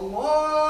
Allah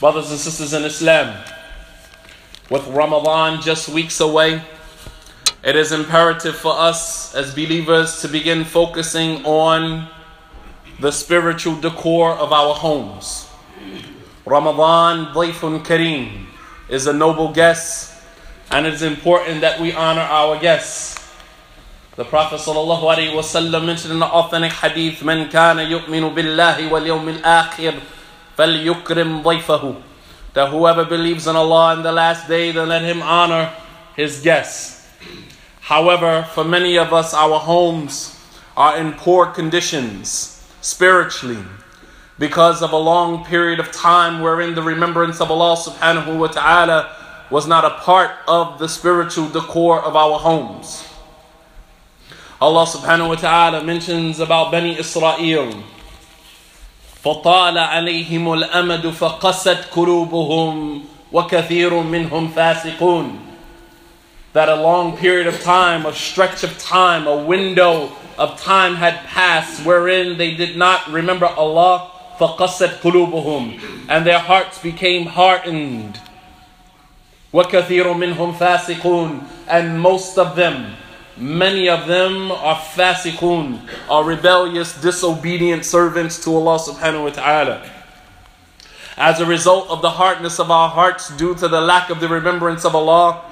Brothers and sisters in Islam, with Ramadan just weeks away, it is imperative for us as believers to begin focusing on the spiritual decor of our homes. Ramadan, Dayfun Kareem, is a noble guest, and it is important that we honor our guests. The Prophet ﷺ mentioned in the authentic hadith, من كان يؤمن بالله واليوم الآخر فَلْيُكْرِمْ ضَيْفَهُ That whoever believes in Allah in the last day, then let him honor his guests. However, for many of us, our homes are in poor conditions spiritually because of a long period of time wherein the remembrance of Allah subhanahu wa ta'ala was not a part of the spiritual decor of our homes. Allah subhanahu wa ta'ala mentions about Bani Israel. فطال عليهم الامد فقست قلوبهم وكثير منهم فاسقون that a long period of time a stretch of time a window of time had passed wherein they did not remember Allah فَقَسَّتْ قُلُوبُهُم And their hearts became hardened. وَكَثِيرٌ مِّنْهُمْ فَاسِقُونَ And most of them, many of them are fasiqun, are rebellious, disobedient servants to Allah subhanahu wa ta'ala. As a result of the hardness of our hearts due to the lack of the remembrance of Allah,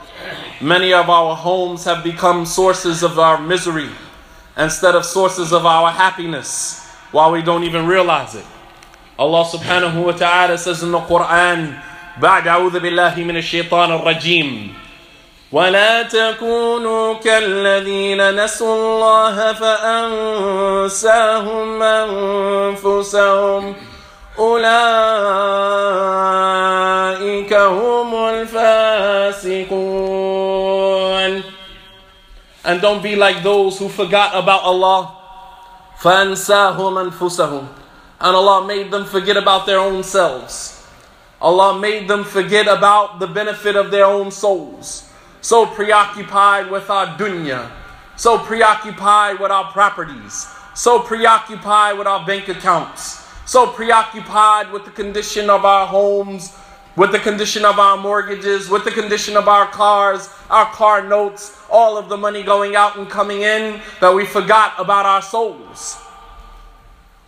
many of our homes have become sources of our misery instead of sources of our happiness while we don't even realize it. Allah subhanahu wa ta'ala says in the Quran, بعد أعوذ بالله من الشيطان الرجيم ولا تكونوا كالذين نسوا الله فأنساهم أنفسهم أولئك هم الفاسقون And don't be like those who forgot about Allah فأنساهم أنفسهم And Allah made them forget about their own selves. Allah made them forget about the benefit of their own souls. So preoccupied with our dunya, so preoccupied with our properties, so preoccupied with our bank accounts, so preoccupied with the condition of our homes, with the condition of our mortgages, with the condition of our cars, our car notes, all of the money going out and coming in, that we forgot about our souls.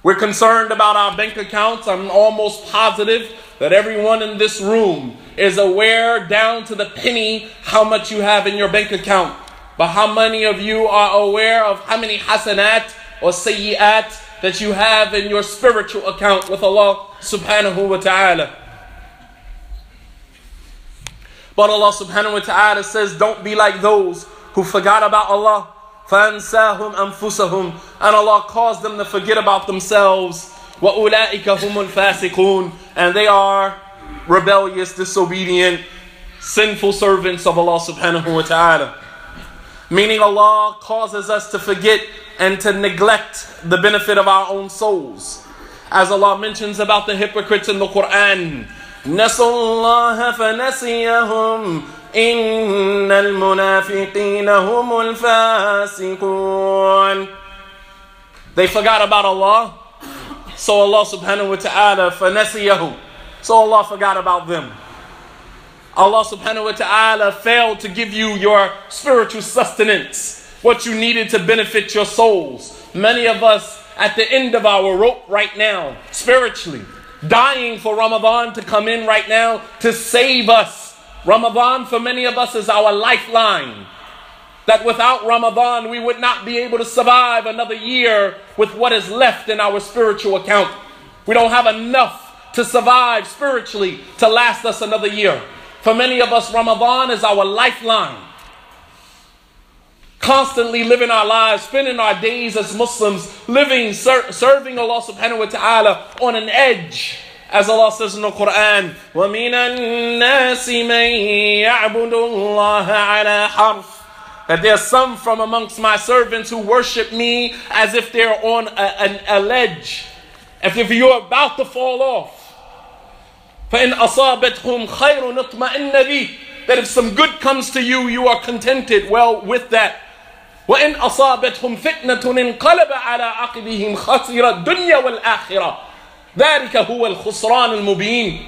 We're concerned about our bank accounts. I'm almost positive that everyone in this room is aware down to the penny how much you have in your bank account. But how many of you are aware of how many hasanat or sayyi'at that you have in your spiritual account with Allah subhanahu wa ta'ala? But Allah subhanahu wa ta'ala says, don't be like those who forgot about Allah. فَأَنْسَاهُمْ أَنفُسَهُمْ And Allah caused them to forget about themselves. وَأُولَٰئِكَ هُمُ الْفَاسِقُونَ And they are rebellious, disobedient, sinful servants of Allah subhanahu wa ta'ala. Meaning Allah causes us to forget and to neglect the benefit of our own souls. As Allah mentions about the hypocrites in the Quran, نسوا الله فنسيهم إن المنافقين هم الفاسقون They forgot about Allah So Allah subhanahu wa ta'ala فنسيهم So Allah forgot about them Allah subhanahu wa ta'ala failed to give you your spiritual sustenance What you needed to benefit your souls Many of us at the end of our rope right now Spiritually Dying for Ramadan to come in right now to save us Ramadan for many of us is our lifeline. That without Ramadan, we would not be able to survive another year with what is left in our spiritual account. We don't have enough to survive spiritually to last us another year. For many of us, Ramadan is our lifeline. Constantly living our lives, spending our days as Muslims, living, ser- serving Allah subhanahu wa ta'ala on an edge as Allah says in the Quran, وَمِنَ النَّاسِ مَن يَعْبُدُ اللَّهَ عَلَى حَرْفٍ That there are some from amongst my servants who worship me as if they're on a, a, a ledge, as if you're about to fall off. فَإِنْ أَصَابَتْهُمْ خَيْرٌ اطْمَئِنَّ بِهِ That if some good comes to you, you are contented well with that. وَإِنْ أَصَابَتْهُمْ فِتْنَةٌ انقلب على عقبهم خسر الدنيا والآخرة ذلك هو الخسران المبين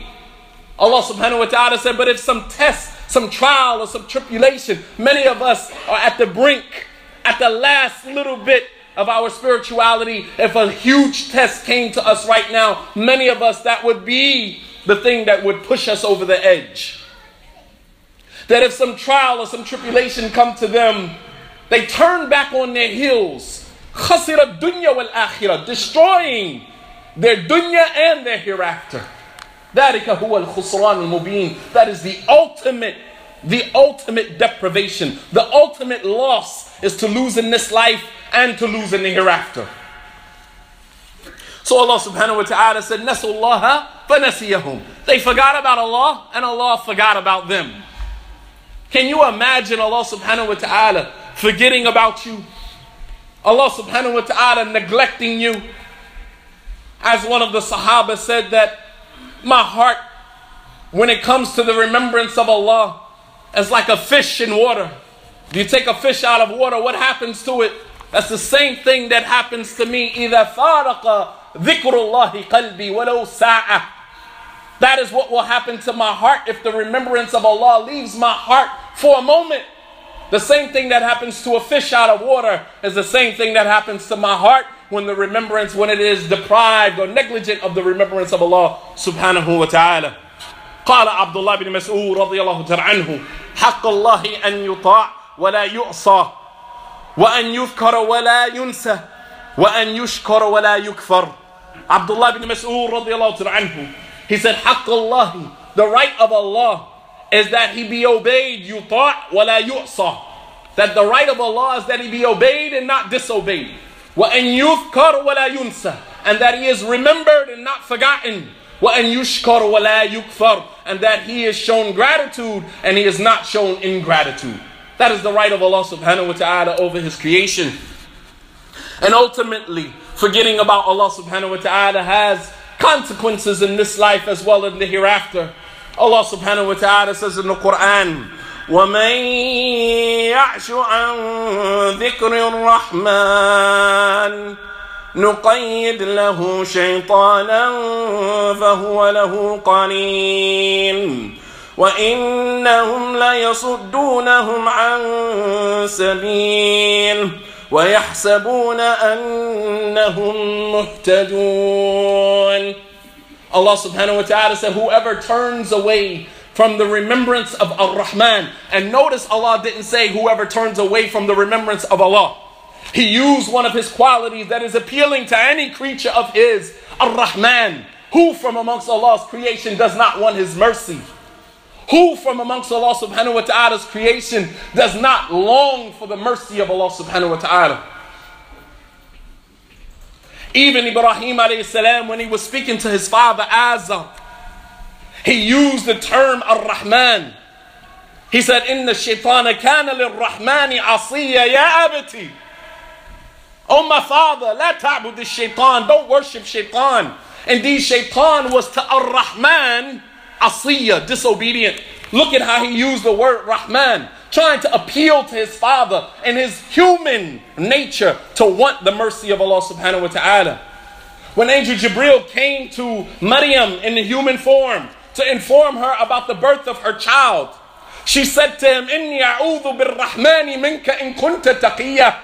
Allah subhanahu wa ta'ala said, but if some test, some trial or some tribulation, many of us are at the brink, at the last little bit of our spirituality. If a huge test came to us right now, many of us, that would be the thing that would push us over the edge. That if some trial or some tribulation come to them, they turn back on their heels. خسر الدنيا والآخرة, destroying their dunya and their hereafter. ذلك هو الخسران المبين. That is the ultimate, the ultimate deprivation. The ultimate loss is to lose in this life and to lose in the hereafter. So Allah subhanahu wa ta'ala said, Nasullaha fanasiyahum. They forgot about Allah and Allah forgot about them. Can you imagine Allah subhanahu wa ta'ala forgetting about you? Allah subhanahu wa ta'ala neglecting you? As one of the Sahaba said that my heart, when it comes to the remembrance of Allah, is like a fish in water. You take a fish out of water, what happens to it? That's the same thing that happens to me. إذا فارق ذكر الله قلبي ولو ساعة That is what will happen to my heart if the remembrance of Allah leaves my heart for a moment. The same thing that happens to a fish out of water is the same thing that happens to my heart when the remembrance, when it is deprived or negligent of the remembrance of Allah subhanahu wa ta'ala. قال عبد الله بن مسعود رضي الله تعالى عنه حق الله أن يطاع ولا يعصى وأن يذكر ولا ينسى وأن يشكر ولا يكفر عبد الله بن مسعود رضي الله تعالى عنه he said حق الله the right of Allah is that he be obeyed يطاع ولا يعصى that the right of Allah is that he be obeyed and not disobeyed وأن يذكر ولا ينسى and that he is remembered and not forgotten وأن يشكر ولا يكفر and that he is shown gratitude and he is not shown ingratitude. That is the right of Allah subhanahu wa ta'ala over his creation. And ultimately, forgetting about Allah subhanahu wa ta'ala has consequences in this life as well as in the hereafter. Allah subhanahu wa ta'ala says in the Quran, ومن يعش عن ذكر الرحمن نقيد له شيطانا فهو له قرين. وإنهم ليصدونهم عن سبيل ويحسبون أنهم مهتدون. Allah subhanahu wa ta'ala said whoever turns away from the remembrance of Ar-Rahman and notice Allah didn't say whoever turns away from the remembrance of Allah he used one of his qualities that is appealing to any creature of his, Ar-Rahman. Who from amongst Allah's creation does not want his mercy? Who from amongst Allah subhanahu wa ta'ala's creation does not long for the mercy of Allah subhanahu wa ta'ala? Even Ibrahim alayhi salam, when he was speaking to his father Azar, he used the term Ar-Rahman. He said, إن الشيطان كان للرحمن عصيا يا أبتي Oh, my father, la ta'bud the shaitan. Don't worship shaitan. Indeed, shaitan was to ar-Rahman asiyah, disobedient. Look at how he used the word Rahman, trying to appeal to his father and his human nature to want the mercy of Allah subhanahu wa ta'ala. When Angel Jibril came to Maryam in the human form to inform her about the birth of her child, she said to him, إِنِّي أَعُوذُ بِالرَّحْمَنِ مِنْكَ إِن كُنْتَ تَقِيًّا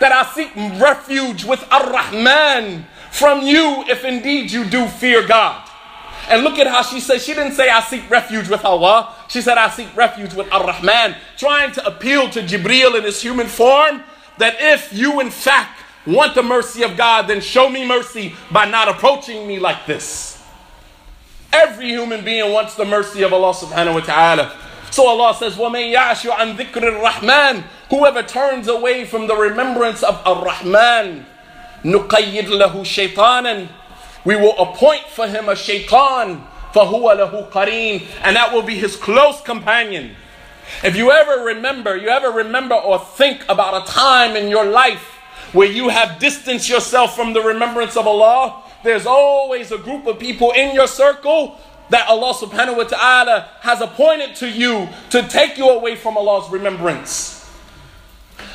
that I seek refuge with Ar-Rahman from you if indeed you do fear God. And look at how she said, she didn't say I seek refuge with Allah. She said I seek refuge with Ar-Rahman, trying to appeal to Jibril in his human form that if you in fact want the mercy of God, then show me mercy by not approaching me like this. Every human being wants the mercy of Allah subhanahu wa ta'ala. So Allah says, وَمَن يَعْشُ عَن ذِكْرِ الرَّحْمَنِ Whoever turns away from the remembrance of Ar-Rahman, نُقَيِّدْ لَهُ شَيْطَانًا We will appoint for him a shaitan, فَهُوَ لَهُ قَرِينٌ And that will be his close companion. If you ever remember, you ever remember or think about a time in your life where you have distanced yourself from the remembrance of Allah, there's always a group of people in your circle that Allah subhanahu wa ta'ala has appointed to you to take you away from Allah's remembrance.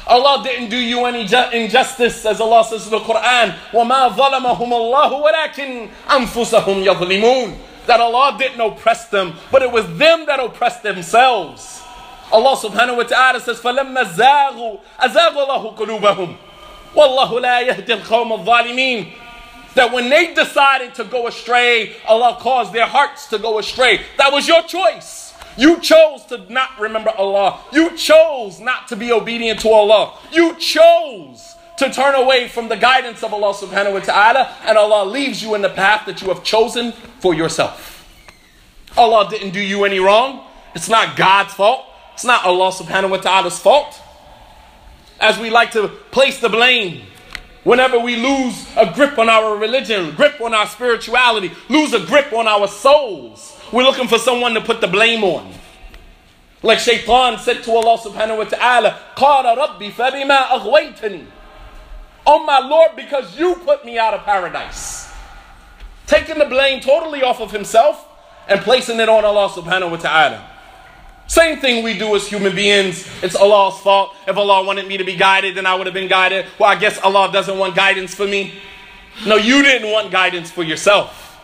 Allah didn't do you any injustice, as Allah says in the Quran, وَمَا ظَلَمَهُمُ اللَّهُ وَلَكِنْ أَنفُسَهُمْ يَظْلِمُونَ That Allah didn't oppress them, but it was them that oppressed themselves. Allah subhanahu wa ta'ala says, فَلَمَّا زَاغُوا أَزَاغَ اللَّهُ قُلُوبَهُمْ وَاللَّهُ لَا يَهْدِي الْقَوْمَ الظَّالِمِينَ that when they decided to go astray, Allah caused their hearts to go astray. That was your choice. You chose to not remember Allah. You chose not to be obedient to Allah. You chose to turn away from the guidance of Allah subhanahu wa ta'ala, and Allah leaves you in the path that you have chosen for yourself. Allah didn't do you any wrong. It's not God's fault. It's not Allah subhanahu wa ta'ala's fault. As we like to place the blame whenever we lose a grip on our religion, grip on our spirituality, lose a grip on our souls we're looking for someone to put the blame on. Like Shaitan said to Allah subhanahu wa ta'ala, قَالَ رَبِّ فَبِمَا أَغْوَيْتَنِي Oh my Lord, because you put me out of paradise. Taking the blame totally off of himself and placing it on Allah subhanahu wa ta'ala. Same thing we do as human beings. It's Allah's fault. If Allah wanted me to be guided, then I would have been guided. Well, I guess Allah doesn't want guidance for me. No, you didn't want guidance for yourself.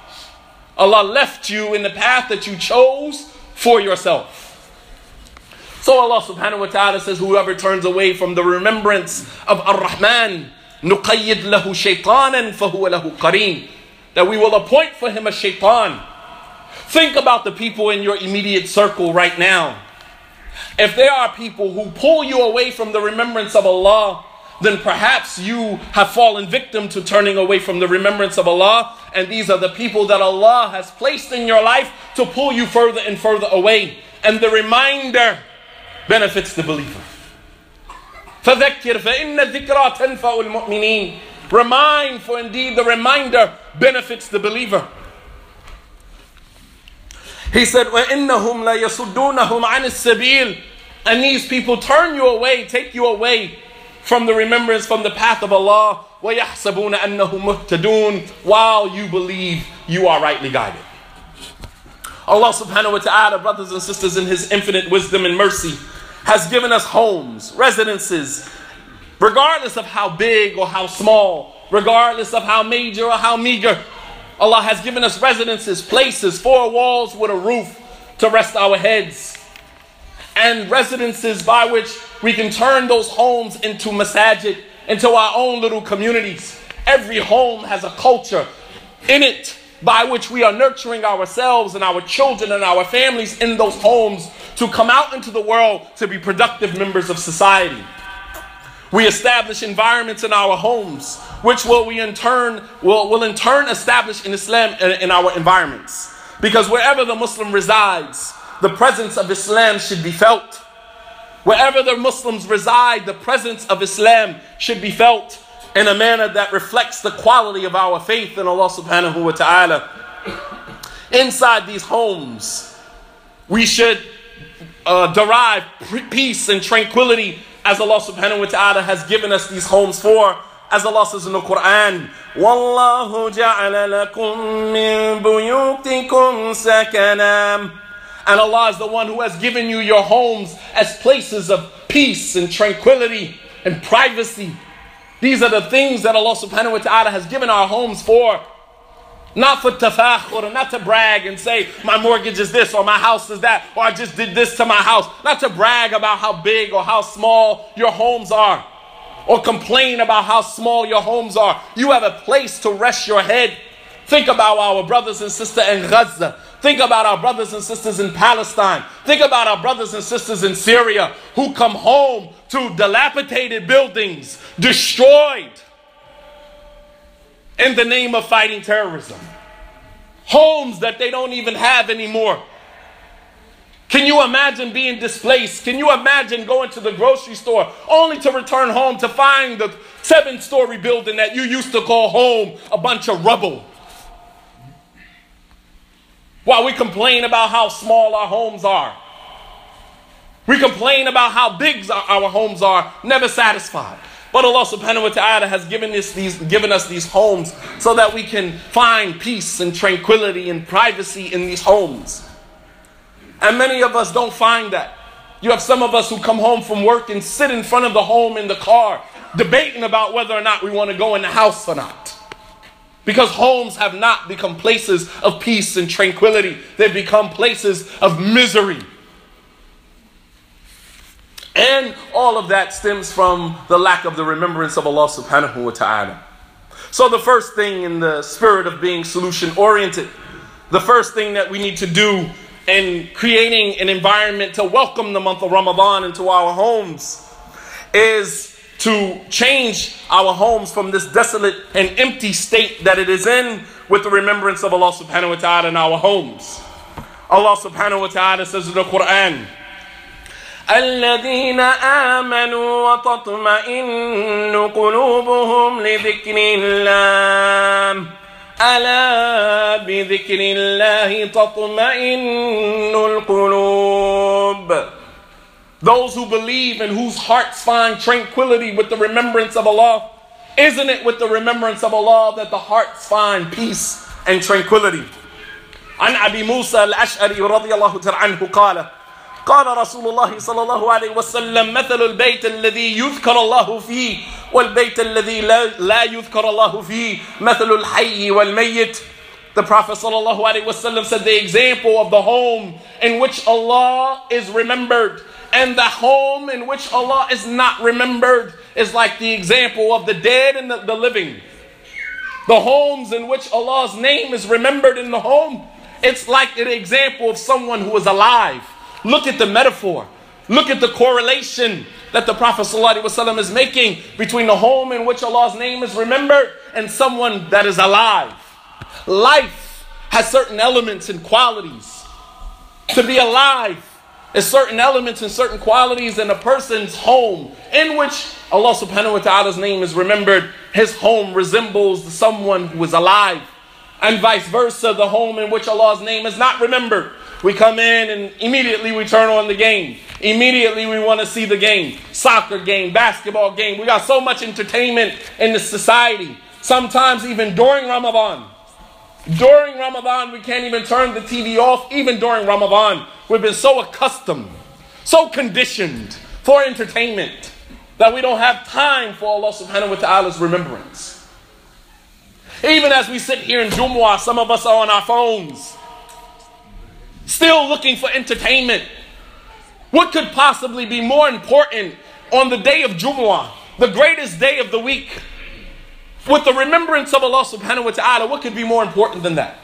Allah left you in the path that you chose for yourself. So Allah subhanahu wa ta'ala says, Whoever turns away from the remembrance of Ar-Rahman, نُقَيِّدْ لَهُ شَيْطَانًا فَهُوَ لَهُ قَرِينٌ That we will appoint for him a shaitan. Think about the people in your immediate circle right now. If there are people who pull you away from the remembrance of Allah, then perhaps you have fallen victim to turning away from the remembrance of Allah. And these are the people that Allah has placed in your life to pull you further and further away. And the reminder benefits the believer. فذكر فإن الذكرى تنفع المؤمنين. Remind, for indeed the reminder benefits the believer. He said, وَإِنَّهُمْ لَيَصُدُّونَهُمْ عَنِ السَّبِيلِ And these people turn you away, take you away from the remembrance, from the path of Allah. وَيَحْسَبُونَ أَنَّهُمْ مُهْتَدُونَ While you believe you are rightly guided. Allah subhanahu wa ta'ala, brothers and sisters, in His infinite wisdom and mercy, has given us homes, residences, regardless of how big or how small, regardless of how major or how meager. Allah has given us residences, places, four walls with a roof to rest our heads, and residences by which we can turn those homes into masajid, into our own little communities. Every home has a culture in it by which we are nurturing ourselves and our children and our families in those homes to come out into the world to be productive members of society. We establish environments in our homes, which will we in turn will, will in turn establish in Islam in, in our environments. Because wherever the Muslim resides, the presence of Islam should be felt. Wherever the Muslims reside, the presence of Islam should be felt in a manner that reflects the quality of our faith in Allah subhanahu wa ta'ala. Inside these homes, we should uh, derive peace and tranquility as Allah subhanahu wa ta'ala has given us these homes for. As Allah says in the Quran, وَاللَّهُ جَعَلَ لَكُم مِّن بُيُوتِكُمْ سَكَنًا And Allah is the one who has given you your homes as places of peace and tranquility and privacy. These are the things that Allah subhanahu wa ta'ala has given our homes for. Not for tafakhur, not to brag and say, my mortgage is this, or my house is that, or I just did this to my house. Not to brag about how big or how small your homes are, or complain about how small your homes are. You have a place to rest your head. Think about our brothers and sisters in Gaza. Think about our brothers and sisters in Palestine. Think about our brothers and sisters in Syria who come home to dilapidated buildings, destroyed in the name of fighting terrorism. Homes that they don't even have anymore. Can you imagine being displaced? Can you imagine going to the grocery store only to return home to find the seven story building that you used to call home a bunch of rubble? While we complain about how small our homes are, we complain about how big our homes are, never satisfied. But Allah subhanahu wa ta'ala has given us, these, given us these homes so that we can find peace and tranquility and privacy in these homes. And many of us don't find that. You have some of us who come home from work and sit in front of the home in the car, debating about whether or not we want to go in the house or not. Because homes have not become places of peace and tranquility, they've become places of misery. And all of that stems from the lack of the remembrance of Allah subhanahu wa ta'ala. So, the first thing in the spirit of being solution oriented, the first thing that we need to do in creating an environment to welcome the month of Ramadan into our homes is to change our homes from this desolate and empty state that it is in with the remembrance of Allah subhanahu wa ta'ala in our homes. Allah subhanahu wa ta'ala says in the Quran, الذين آمنوا وتطمئن قلوبهم لذكر الله ألا بذكر الله تطمئن القلوب Those who believe and whose hearts find tranquility with the remembrance of Allah, isn't it with the remembrance of Allah that the hearts find peace and tranquility? عن أبي موسى الأشعري رضي الله عنه قال قال رسول الله صلى الله عليه وسلم مثل البيت الذي يذكر الله فيه والبيت الذي لا, لا يذكر الله فيه مثل الحي والميت the Prophet ﷺ said the example of the home in which Allah is remembered and the home in which Allah is not remembered is like the example of the dead and the, the living. The homes in which Allah's name is remembered in the home, it's like an example of someone who is alive. Look at the metaphor. Look at the correlation that the Prophet ﷺ is making between the home in which Allah's name is remembered and someone that is alive. Life has certain elements and qualities. To be alive is certain elements and certain qualities in a person's home in which Allah subhanahu wa ta'ala's name is remembered. His home resembles someone who is alive. And vice versa, the home in which Allah's name is not remembered. We come in and immediately we turn on the game. Immediately we want to see the game. Soccer game, basketball game. We got so much entertainment in the society. Sometimes even during Ramadan. During Ramadan, we can't even turn the TV off, even during Ramadan. We've been so accustomed, so conditioned for entertainment that we don't have time for Allah subhanahu wa ta'ala's remembrance. Even as we sit here in Jumu'ah, some of us are on our phones, still looking for entertainment. What could possibly be more important on the day of Jumu'ah, the greatest day of the week? with the remembrance of Allah subhanahu wa ta'ala, what could be more important than that?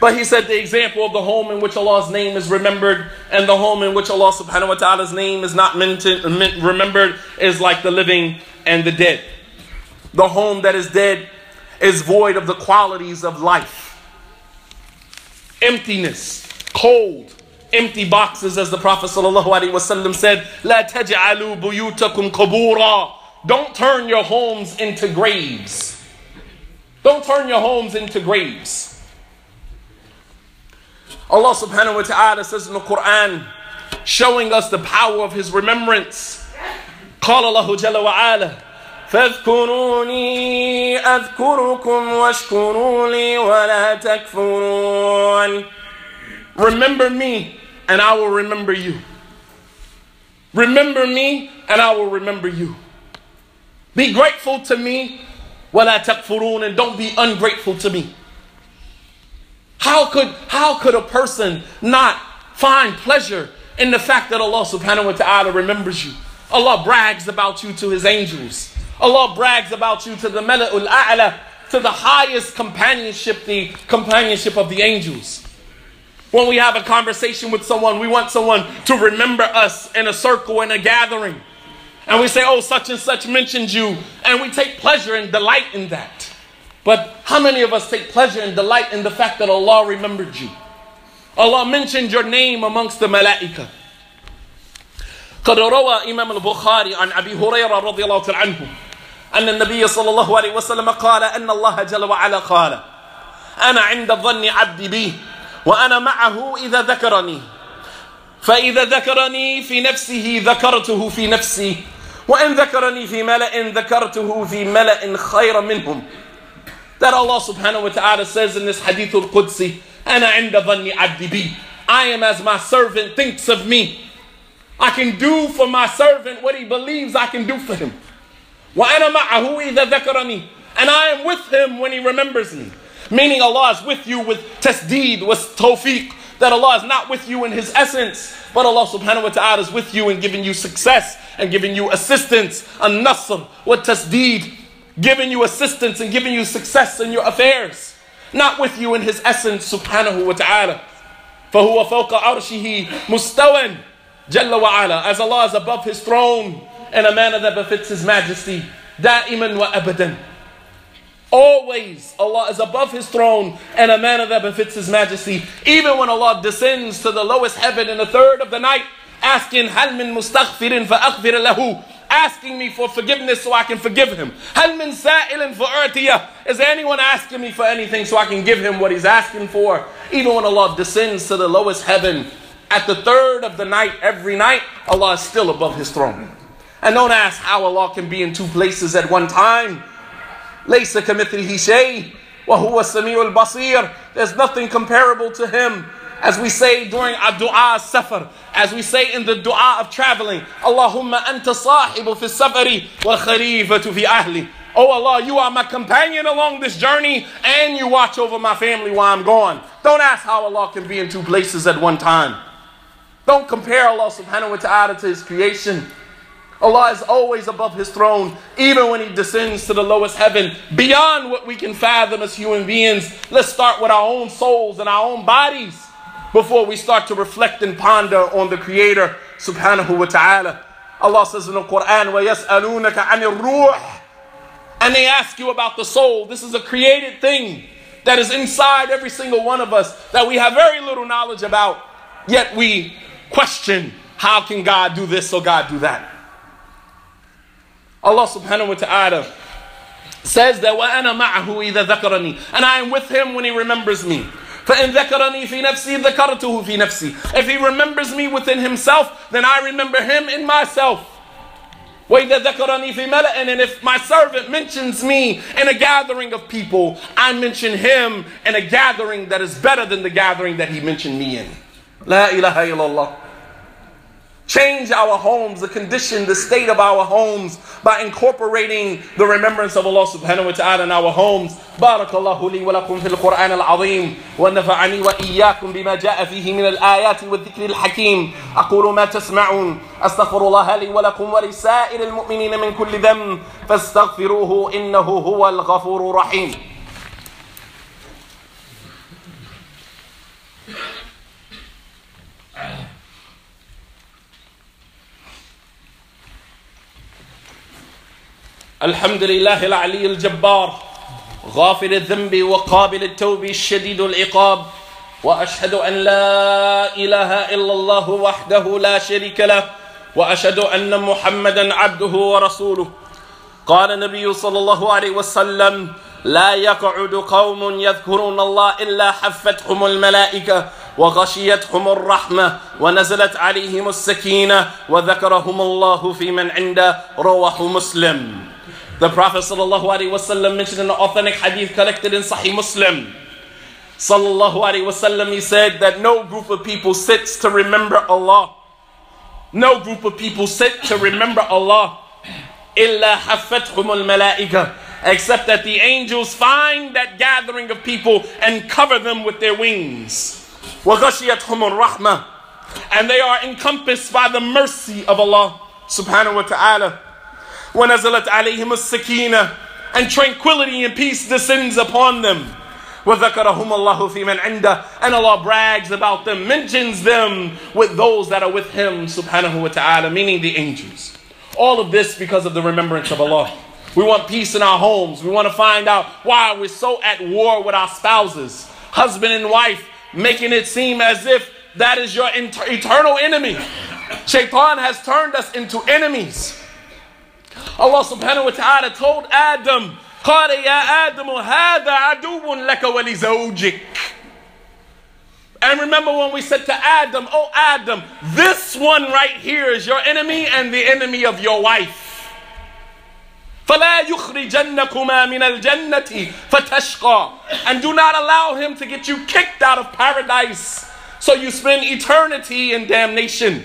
But he said the example of the home in which Allah's name is remembered and the home in which Allah subhanahu wa ta'ala's name is not remembered is like the living and the dead. The home that is dead is void of the qualities of life Emptiness, cold, empty boxes, as the Prophet ﷺ said, لا تجعلوا بيوتكم قبورا don't turn your homes into graves. Don't turn your homes into graves. Allah subhanahu wa ta'ala says in the Quran, showing us the power of His remembrance. قال الله جل وعلا فاذكروني أذكركم واشكروا لي ولا تكفرون Remember me and I will remember you. Remember me and I will remember you. Be grateful to me, وَلَا تَكْفُرُونَ and don't be ungrateful to me. How could, how could a person not find pleasure in the fact that Allah subhanahu wa ta'ala remembers you? Allah brags about you to His angels. Allah brags about you to the Mala'ul A'la, to the highest companionship, the companionship of the angels. When we have a conversation with someone, we want someone to remember us in a circle, in a gathering and we say, oh, such and such mentioned you, and we take pleasure and delight in that. But how many of us take pleasure and delight in the fact that Allah remembered you? Allah mentioned your name amongst the malaika. قد روى إمام البخاري عن أبي هريرة رضي الله تعالى عنه أن النبي صلى الله عليه وسلم قال أن الله جل وعلا قال أنا عند ظن عبدي بي وأنا معه إذا ذكرني. فإذا ذكرني في نفسه ذكرته في نفسي وإن ذكرني في ملأ ذكرته في ملأ خير منهم. That Allah subhanahu wa ta'ala says in this hadith al-Qudsi أنا عند ظن عبدي بي. I am as my servant thinks of me. I can do for my servant what he believes I can do for him. وأنا معه إذا ذكرني And I am with him when he remembers me Meaning Allah is with you with tasdeed, with tawfiq that Allah is not with you in His essence, but Allah subhanahu wa ta'ala is with you in giving you success and giving you assistance, a nasr, what tasdeed, giving you assistance and giving you success in your affairs. Not with you in His essence, subhanahu wa ta'ala. فهو فوق عرشه مستوى جل وعلا as Allah is above his throne in a manner that befits His Majesty. Da'iman wa abadan. Always, Allah is above His throne in a manner that befits His Majesty. Even when Allah descends to the lowest heaven in the third of the night, asking, Hal min mustaghfirin lahu. Asking me for forgiveness so I can forgive him. Hal min sa'ilin fa'urtiyah. Is anyone asking me for anything so I can give him what he's asking for? Even when Allah descends to the lowest heaven, at the third of the night, every night, Allah is still above His throne. And don't ask how Allah can be in two places at one time. ليس كمثله شيء وهو السميع البصير There's nothing comparable to him As we say during our dua safar, as we say in the dua of traveling, Allahumma anta sahibu fi safari wa kharifatu fi ahli. Oh Allah, you are my companion along this journey and you watch over my family while I'm gone. Don't ask how Allah can be in two places at one time. Don't compare Allah subhanahu wa ta'ala to His creation. Allah is always above His throne, even when He descends to the lowest heaven, beyond what we can fathom as human beings. Let's start with our own souls and our own bodies before we start to reflect and ponder on the Creator subhanahu wa ta'ala. Allah says in the Quran, وَيَسْأَلُونَكَ عَنِ الرُّوحِ And they ask you about the soul. This is a created thing that is inside every single one of us that we have very little knowledge about, yet we question how can God do this or God do that? Allah subhanahu wa ta'ala says that وَأَنَا مَعَهُ إِذَا ذَكَرَنِي And I am with him when he remembers me. فَإِن ذَكَرَنِي فِي نَفْسِي ذَكَرْتُهُ فِي نَفْسِي If he remembers me within himself, then I remember him in myself. وَإِذَا ذَكَرَنِي فِي مَلَأٍ And if my servant mentions me in a gathering of people, I mention him in a gathering that is better than the gathering that he mentioned me in. La ilaha illallah. Change our homes, the condition, the state of our homes by incorporating the remembrance of Allah subhanahu wa ta'ala in our homes. بارك الله لي ولكم في القرآن العظيم ونفعني وإياكم بما جاء فيه من الآيات والذكر الحكيم أقول ما تسمعون أستغفر الله لي ولكم ولسائر المؤمنين من كل ذنب فاستغفروه إنه هو الغفور الرحيم الحمد لله العلي الجبار غافر الذنب وقابل التوب الشديد العقاب وأشهد أن لا إله إلا الله وحده لا شريك له وأشهد أن محمدا عبده ورسوله. قال النبي صلى الله عليه وسلم لا يقعد قوم يذكرون الله الا حفتهم الملائكه وغشيتهم الرحمه ونزلت عليهم السكينه وذكرهم الله في من عنده رواه مسلم The Prophet ﷺ mentioned in the authentic hadith collected in Sahih Muslim. Sallallahu Alaihi Wasallam, he said that no group of people sits to remember Allah. No group of people sit to remember Allah. إِلَّا حَفَّتْهُمُ الْمَلَائِكَةِ Except that the angels find that gathering of people and cover them with their wings. وَغَشِيَتْهُمُ الرَّحْمَةِ And they are encompassed by the mercy of Allah subhanahu wa ta'ala. وَنَزَلَتْ عَلَيْهِمُ السَّكِينَةِ And tranquility and peace descends upon them. وَذَكَرَهُمُ اللَّهُ فِي مَنْ عِنْدَهُ And Allah brags about them, mentions them with those that are with Him subhanahu wa ta'ala, meaning the angels. All of this because of the remembrance of Allah. We want peace in our homes. We want to find out why we're so at war with our spouses, husband and wife, making it seem as if that is your eternal enemy. Shaitan has turned us into enemies. Allah subhanahu wa ta'ala told Adam, قال يا آدم هذا عدو لك ولزوجك and remember when we said to Adam, Oh Adam, this one right here is your enemy and the enemy of your wife. فلا يخرجنكما من الجنة فتشقى and do not allow him to get you kicked out of paradise so you spend eternity in damnation.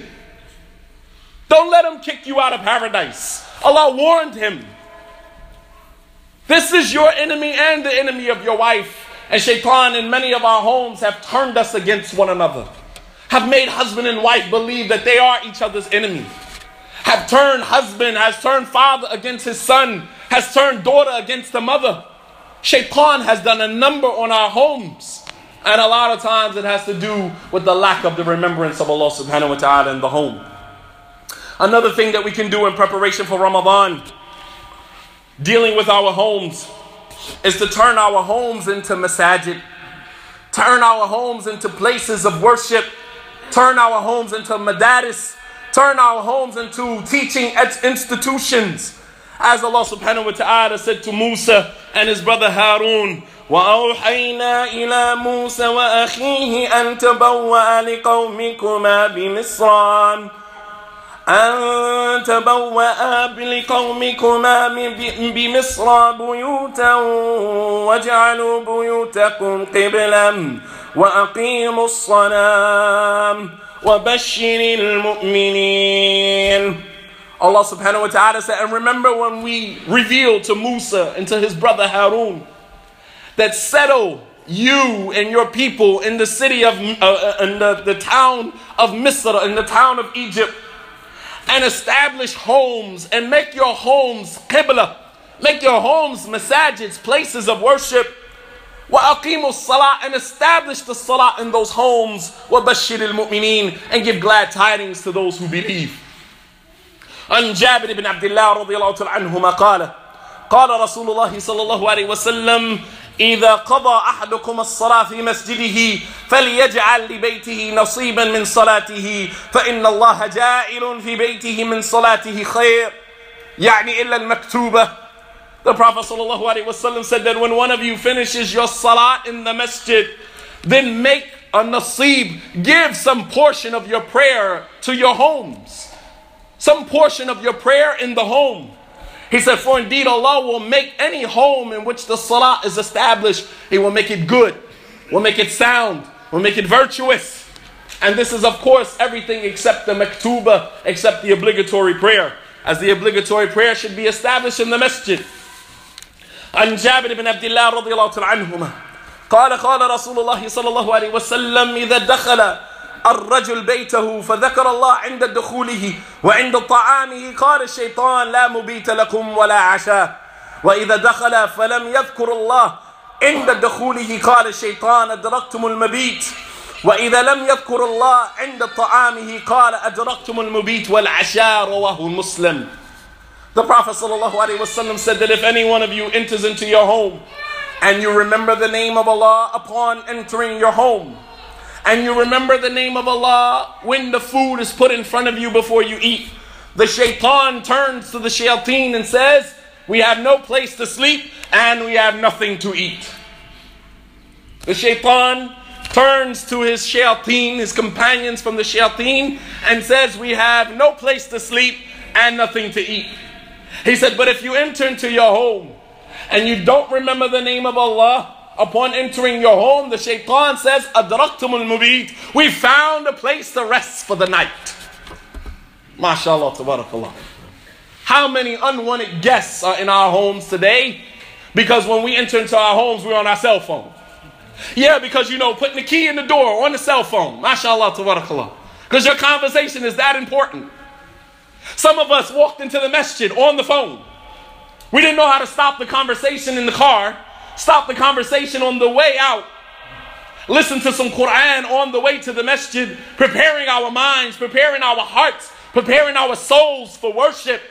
Don't let him kick you out of paradise. Allah warned him. This is your enemy and the enemy of your wife. And shaitan in many of our homes have turned us against one another, have made husband and wife believe that they are each other's enemy, have turned husband, has turned father against his son, has turned daughter against the mother. Shaitan has done a number on our homes. And a lot of times it has to do with the lack of the remembrance of Allah subhanahu wa ta'ala in the home. Another thing that we can do in preparation for Ramadan, dealing with our homes, is to turn our homes into masajid, turn our homes into places of worship, turn our homes into madaris, turn our homes into teaching institutions. As Allah subhanahu wa ta'ala said to Musa and his brother Harun, وأوحينا إلى موسى وأخيه أن تبوأ لقومكما بمصران أن تبوأ لقومكما بمصر بيوتا واجعلوا بيوتكم قبلا وأقيموا الصلاة وبشر المؤمنين Allah subhanahu wa ta'ala said, and remember when we revealed to Musa and to his brother Harun that settle you and your people in the city of, uh, uh, in the, the town of Misr, in the town of Egypt, and establish homes and make your homes qibla, make your homes masajids, places of worship. وأقيموا الصلاة and establish the salah in those homes وبشر المؤمنين and give glad tidings to those who believe. عن جابر بن عبد الله رضي الله تعالى عنهما قال قال رسول الله صلى الله عليه وسلم إذا قضى أحدكم الصلاة في مسجده فليجعل لبيته نصيبا من صلاته فإن الله جائل في بيته من صلاته خير يعني إلا المكتوبة The Prophet ﷺ said that when one of you finishes your salat in the masjid, then make a nasib, give some portion of your prayer to your homes. Some portion of your prayer in the home. He said, For indeed Allah will make any home in which the salah is established, He will make it good, will make it sound, will make it virtuous. And this is, of course, everything except the maktuba, except the obligatory prayer, as the obligatory prayer should be established in the masjid. عن جابر بن عبد الله رضي الله عنهما. قال قال رسول الله صلى الله عليه وسلم إذا دخل الرجل بيته فذكر الله عند دخوله وعند طعامه قال الشيطان لا مبيت لكم ولا عشاء. وإذا دخل فلم يذكر الله عند دخوله قال الشيطان أدركتم المبيت. وإذا لم يذكر الله عند طعامه قال أدركتم المبيت والعشاء. رواه مسلم. The Prophet ﷺ said that if any one of you enters into your home and you remember the name of Allah upon entering your home, and you remember the name of Allah when the food is put in front of you before you eat, the shaitan turns to the shayateen and says, We have no place to sleep and we have nothing to eat. The shaitan turns to his shayateen, his companions from the shayateen, and says, We have no place to sleep and nothing to eat. He said, But if you enter into your home and you don't remember the name of Allah, upon entering your home, the shaitan says. We found a place to rest for the night. MashaAllah, tabarakallah. How many unwanted guests are in our homes today? Because when we enter into our homes, we're on our cell phone. Yeah, because you know, putting the key in the door on the cell phone. MashaAllah, tabarakallah. Because your conversation is that important. Some of us walked into the masjid on the phone. We didn't know how to stop the conversation in the car, stop the conversation on the way out, listen to some Quran on the way to the masjid, preparing our minds, preparing our hearts, preparing our souls for worship.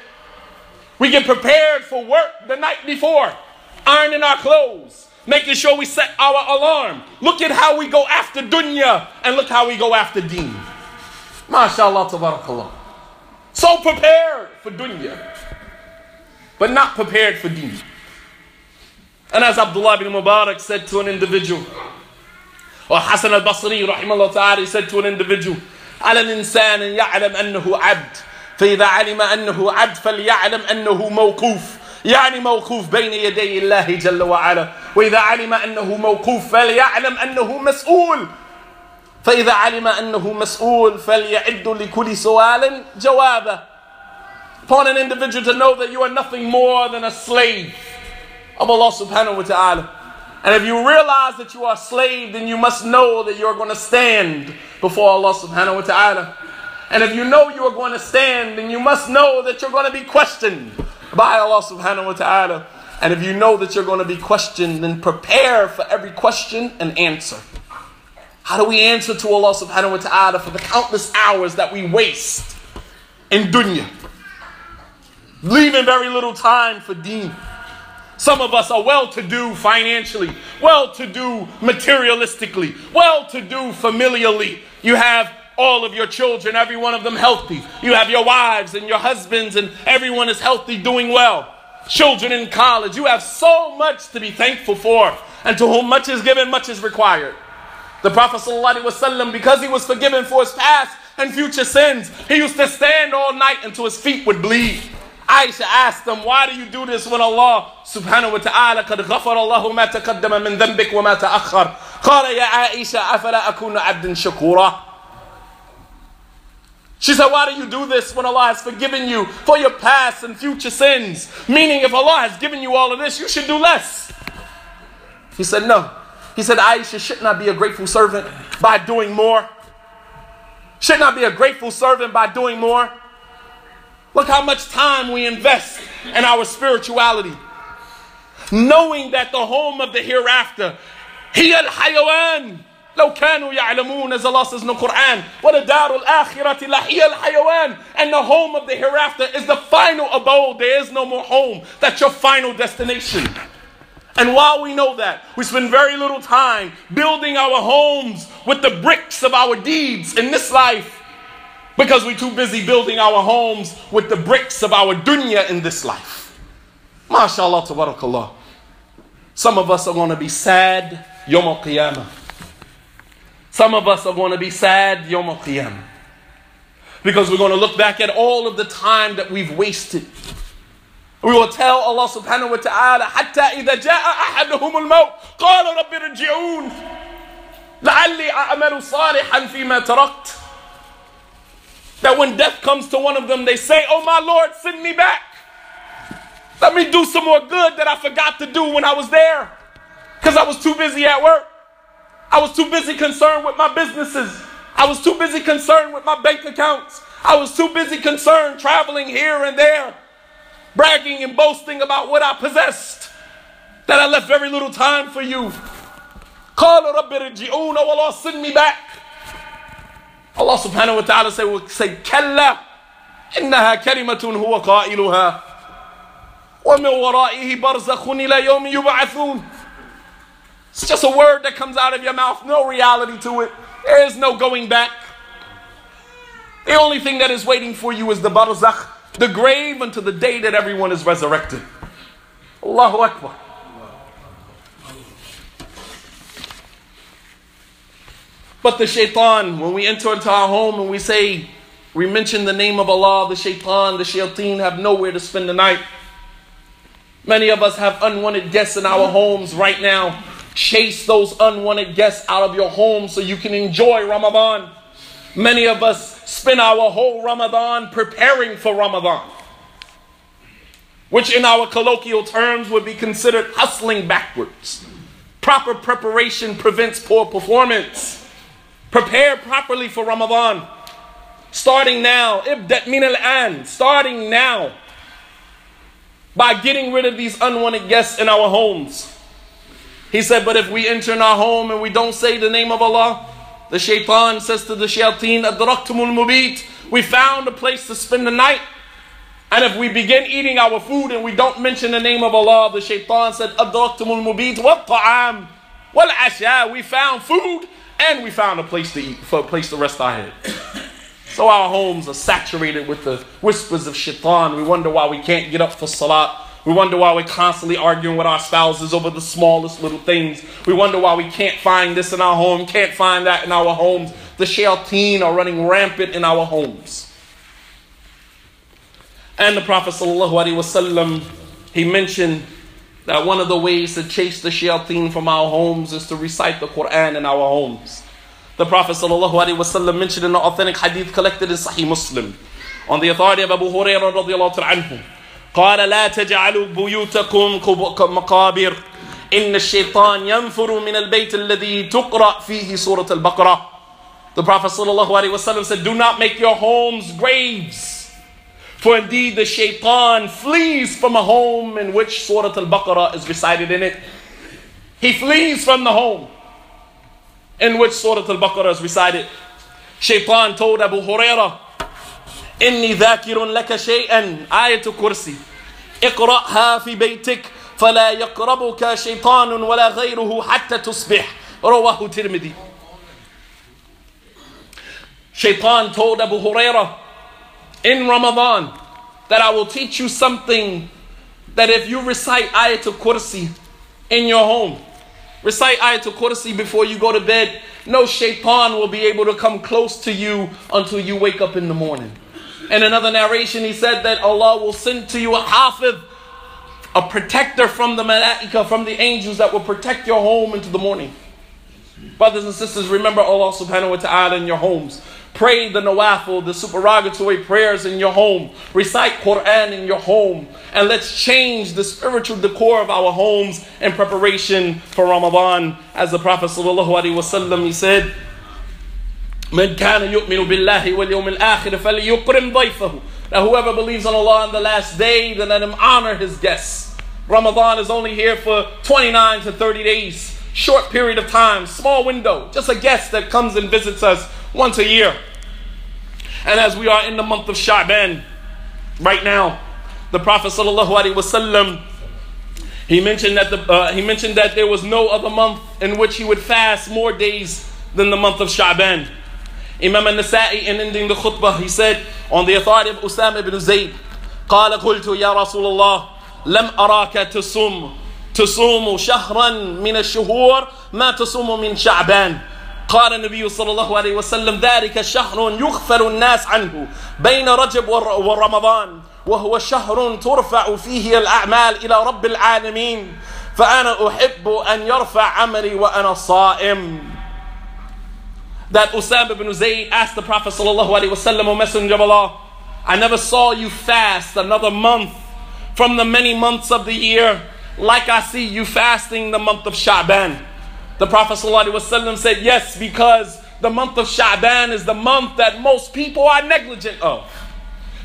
We get prepared for work the night before, ironing our clothes, making sure we set our alarm. Look at how we go after dunya and look how we go after deen. MashaAllah, tabarakallah. So prepared for dunya, but not prepared for deen. And as Abdullah bin Mubarak said to an individual, or Hassan al-Basri rahimahullah ta'ala he said to an individual, على الإنسان أن يعلم أنه عبد فإذا علم أنه عبد فليعلم أنه موقوف يعني موقوف بين يدي الله جل وعلا وإذا علم أنه موقوف فليعلم أنه مسؤول فإذا علم أنه مسؤول فليعد لكل سؤال جوابا Upon an individual to know that you are nothing more than a slave of Allah subhanahu wa ta'ala. And if you realize that you are a slave, then you must know that you are going to stand before Allah subhanahu wa ta'ala. And if you know you are going to stand, then you must know that you're going to be questioned by Allah subhanahu wa ta'ala. And if you know that you're going to be questioned, then prepare for every question and answer. How do we answer to Allah subhanahu wa ta'ala for the countless hours that we waste in dunya? Leaving very little time for deen. Some of us are well to do financially, well to do materialistically, well to do familially. You have all of your children, every one of them healthy. You have your wives and your husbands, and everyone is healthy, doing well. Children in college. You have so much to be thankful for. And to whom much is given, much is required. The Prophet, ﷺ, because he was forgiven for his past and future sins, he used to stand all night until his feet would bleed. Aisha asked them, Why do you do this when Allah subhanahu wa ta'ala قد غفر الله ما تقدم من ذنبك وما تأخر قال يا عائشة أفلا أكون عبدا شكورا She said, Why do you do this when Allah has forgiven you for your past and future sins? Meaning, if Allah has given you all of this, you should do less. He said, No. He said, Aisha should not be a grateful servant by doing more. Should not be a grateful servant by doing more. Look how much time we invest in our spirituality. Knowing that the home of the hereafter, هي الحيوان لو كانوا يعلمون as Allah says in the Quran وَلَدَارُ الْآخِرَةِ لَهِيَ الْحَيَوَانِ and the home of the hereafter is the final abode there is no more home that's your final destination and while we know that we spend very little time building our homes with the bricks of our deeds in this life because we're too busy building our homes with the bricks of our dunya in this life mashallah tabarakallah some of us are going to be sad yom al-qiyamah some of us are going to be sad Yom Al Qiyamah. Because we're going to look back at all of the time that we've wasted. We will tell Allah subhanahu wa ta'ala حتى إذا جاء أحدهم الموت قال رب ارجعون لعلي أعمل صالحا فيما تركت That when death comes to one of them, they say, Oh my Lord, send me back. Let me do some more good that I forgot to do when I was there. Because I was too busy at work. I was too busy concerned with my businesses. I was too busy concerned with my bank accounts. I was too busy concerned traveling here and there, bragging and boasting about what I possessed, that I left very little time for you. Call Oh Allah, send me back. Allah subhanahu wa ta'ala say, will say كلا إنها كلمة هو قائلها ومن ورائه برزخ إلى يوم يبعثون it's just a word that comes out of your mouth, no reality to it. There is no going back. The only thing that is waiting for you is the barzakh, the grave until the day that everyone is resurrected. Allahu Akbar. But the shaitan, when we enter into our home and we say, we mention the name of Allah, the shaitan, the shayateen have nowhere to spend the night. Many of us have unwanted guests in our homes right now. Chase those unwanted guests out of your home so you can enjoy Ramadan. Many of us spend our whole Ramadan preparing for Ramadan, which in our colloquial terms would be considered hustling backwards. Proper preparation prevents poor performance. Prepare properly for Ramadan. Starting now, ibdat min al-an, starting now by getting rid of these unwanted guests in our homes. He said, But if we enter in our home and we don't say the name of Allah, the shaitan says to the shayateen, Adraktumul mubit, we found a place to spend the night. And if we begin eating our food and we don't mention the name of Allah, the shaitan said, Adraktumul mubit, what ta'am, wal asha, we found food and we found a place to eat, for a place to rest our head. So our homes are saturated with the whispers of shaitan. We wonder why we can't get up for salat. We wonder why we're constantly arguing with our spouses over the smallest little things. We wonder why we can't find this in our home, can't find that in our homes. The shayateen are running rampant in our homes. And the Prophet ﷺ, he mentioned that one of the ways to chase the shayateen from our homes is to recite the Quran in our homes. The Prophet ﷺ mentioned in the authentic hadith collected in Sahih Muslim on the authority of Abu Hurairah radiallahu anhu قال لا تجعلوا بيوتكم مقابر إن الشيطان ينفر من البيت الذي تقرأ فيه سورة البقرة The Prophet ﷺ said, Do not make your homes graves. For indeed the shaitan flees from a home in which Surah Al-Baqarah is recited in it. He flees from the home in which Surah Al-Baqarah is recited. Shaitan told Abu Hurairah, إني ذاكر لك شيئا آية كرسي اقرأها في بيتك فلا يقربك شيطان ولا غيره حتى تصبح رواه ترمذي Shaitan told Abu Huraira in Ramadan that I will teach you something that if you recite Ayatul Kursi in your home, recite Ayatul Kursi before you go to bed, no shaitan will be able to come close to you until you wake up in the morning. In another narration, he said that Allah will send to you a hafiz, a protector from the malaika, from the angels that will protect your home into the morning. Brothers and sisters, remember Allah subhanahu wa ta'ala in your homes. Pray the nawafil, the supererogatory prayers in your home. Recite Quran in your home. And let's change the spiritual decor of our homes in preparation for Ramadan. As the Prophet sallallahu alaihi wasallam he said, من كان يؤمن بالله واليوم الآخر فليكرم ضيفه. Now whoever believes on Allah on the last day, then let him honor his guests. Ramadan is only here for 29 to 30 days. Short period of time, small window, just a guest that comes and visits us once a year. And as we are in the month of Sha'ban right now, the Prophet sallallahu alaihi wasallam he mentioned that the, uh, he mentioned that there was no other month in which he would fast more days than the month of Sha'ban. Imam al-Nasa'i in ending the khutbah, he said on the authority of Usama ibn Zayd, قال قلت يا رسول الله لم أراك تصوم تصوم شهرا من الشهور ما تصوم من شعبان. قال النبي صلى الله عليه وسلم ذلك شهر يغفل الناس عنه بين رجب ورمضان وهو شهر ترفع فيه الأعمال إلى رب العالمين. فأنا أحب أن يرفع عملي وأنا صائم. That Usama ibn Zayd asked the Prophet wasallam, O Messenger of Allah, I never saw you fast another month from the many months of the year like I see you fasting the month of Sha'ban. The Prophet wasallam said, yes, because the month of Sha'ban is the month that most people are negligent of.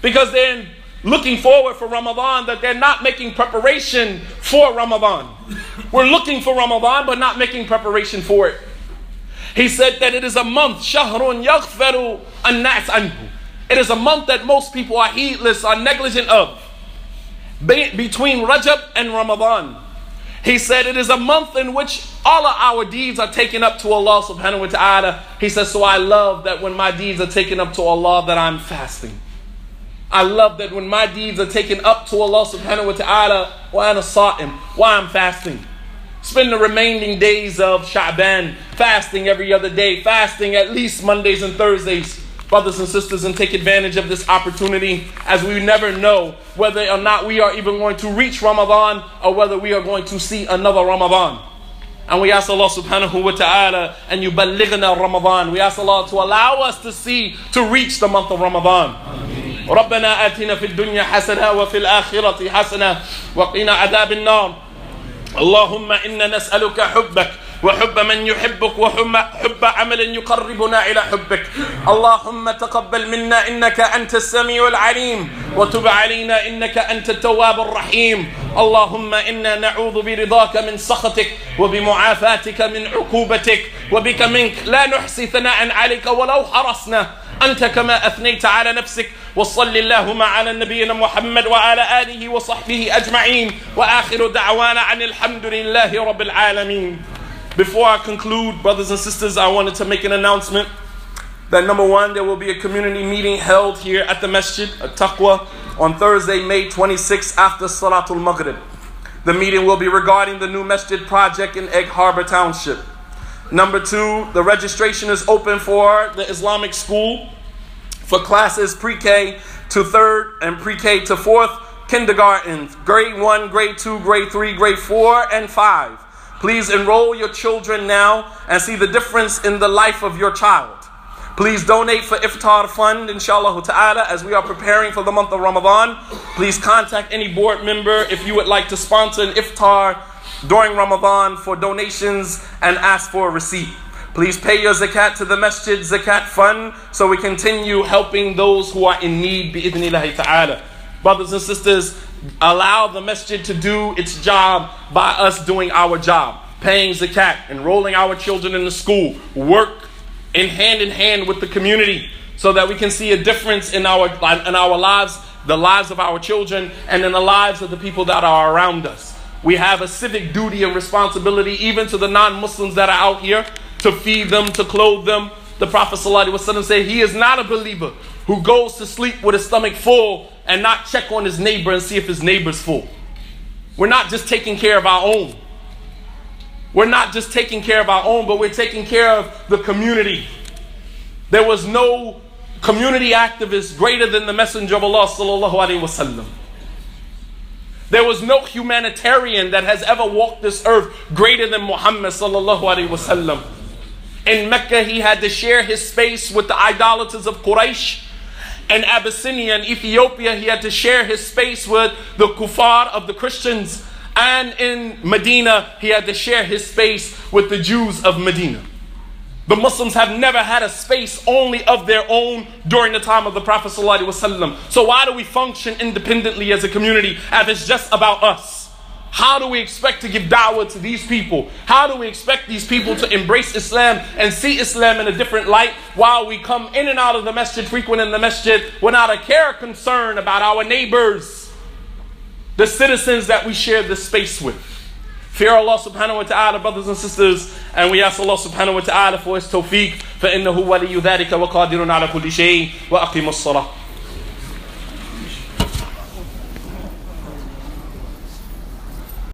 Because they're looking forward for Ramadan, that they're not making preparation for Ramadan. We're looking for Ramadan, but not making preparation for it. He said that it is a month, shahrun yaghfaru an-nas anhu. It is a month that most people are heedless, are negligent of. Be- between Rajab and Ramadan. He said it is a month in which all of our deeds are taken up to Allah subhanahu wa ta'ala. He says, so I love that when my deeds are taken up to Allah that I'm fasting. I love that when my deeds are taken up to Allah subhanahu wa ta'ala, why I'm why I'm fasting. Spend the remaining days of Sha'ban fasting every other day, fasting at least Mondays and Thursdays, brothers and sisters, and take advantage of this opportunity as we never know whether or not we are even going to reach Ramadan or whether we are going to see another Ramadan. And we ask Allah subhanahu wa ta'ala and yuballighna Ramadan. We ask Allah to allow us to see, to reach the month of Ramadan. ربنا آتنا في الدنيا حسنة وفي الآخرة حسنة وقنا عذاب النار اللهم إنا نسألك حبك وحب من يحبك وحب حب عمل يقربنا إلى حبك. اللهم تقبل منا إنك أنت السميع العليم وتب علينا إنك أنت التواب الرحيم. اللهم إنا نعوذ برضاك من سخطك وبمعافاتك من عقوبتك وبك منك. لا نحصي ثناء عليك ولو حرصنا. أنت كما أثنيت على نفسك وصل اللهم على نبينا محمد وعلى آله وصحبه أجمعين وآخر دعوانا عن الحمد لله رب العالمين Before I conclude, brothers and sisters, I wanted to make an announcement that number one, there will be a community meeting held here at the Masjid at Taqwa on Thursday, May 26th after Salatul Maghrib. The meeting will be regarding the new Masjid project in Egg Harbor Township. Number two, the registration is open for the Islamic school for classes pre K to third and pre K to fourth kindergarten, grade one, grade two, grade three, grade four, and five. Please enroll your children now and see the difference in the life of your child. Please donate for Iftar Fund, inshallah ta'ala, as we are preparing for the month of Ramadan. Please contact any board member if you would like to sponsor an Iftar during Ramadan for donations and ask for a receipt. Please pay your zakat to the Masjid Zakat Fund so we continue helping those who are in need, bi'idhnillahi ta'ala. Brothers and sisters, allow the masjid to do its job by us doing our job. Paying zakat, enrolling our children in the school, work in hand in hand with the community so that we can see a difference in our, in our lives, the lives of our children, and in the lives of the people that are around us. We have a civic duty and responsibility, even to the non Muslims that are out here, to feed them, to clothe them. The Prophet ﷺ said, He is not a believer who goes to sleep with his stomach full and not check on his neighbor and see if his neighbor's full. We're not just taking care of our own. We're not just taking care of our own, but we're taking care of the community. There was no community activist greater than the Messenger of Allah. There was no humanitarian that has ever walked this earth greater than Muhammad sallallahu alaihi wasallam. In Mecca, he had to share his space with the idolaters of Quraysh. In Abyssinia and Ethiopia, he had to share his space with the kuffar of the Christians. And in Medina, he had to share his space with the Jews of Medina. The Muslims have never had a space only of their own during the time of the Prophet. So, why do we function independently as a community if it's just about us? How do we expect to give da'wah to these people? How do we expect these people to embrace Islam and see Islam in a different light while we come in and out of the masjid, frequent in the masjid, without a care or concern about our neighbors, the citizens that we share this space with? Fear Allah subhanahu wa ta'ala, brothers and sisters, and we ask Allah subhanahu wa ta'ala for His tawfiq, فإنه ولي ذلك وقادر على كل شيء وأقيموا الصلاة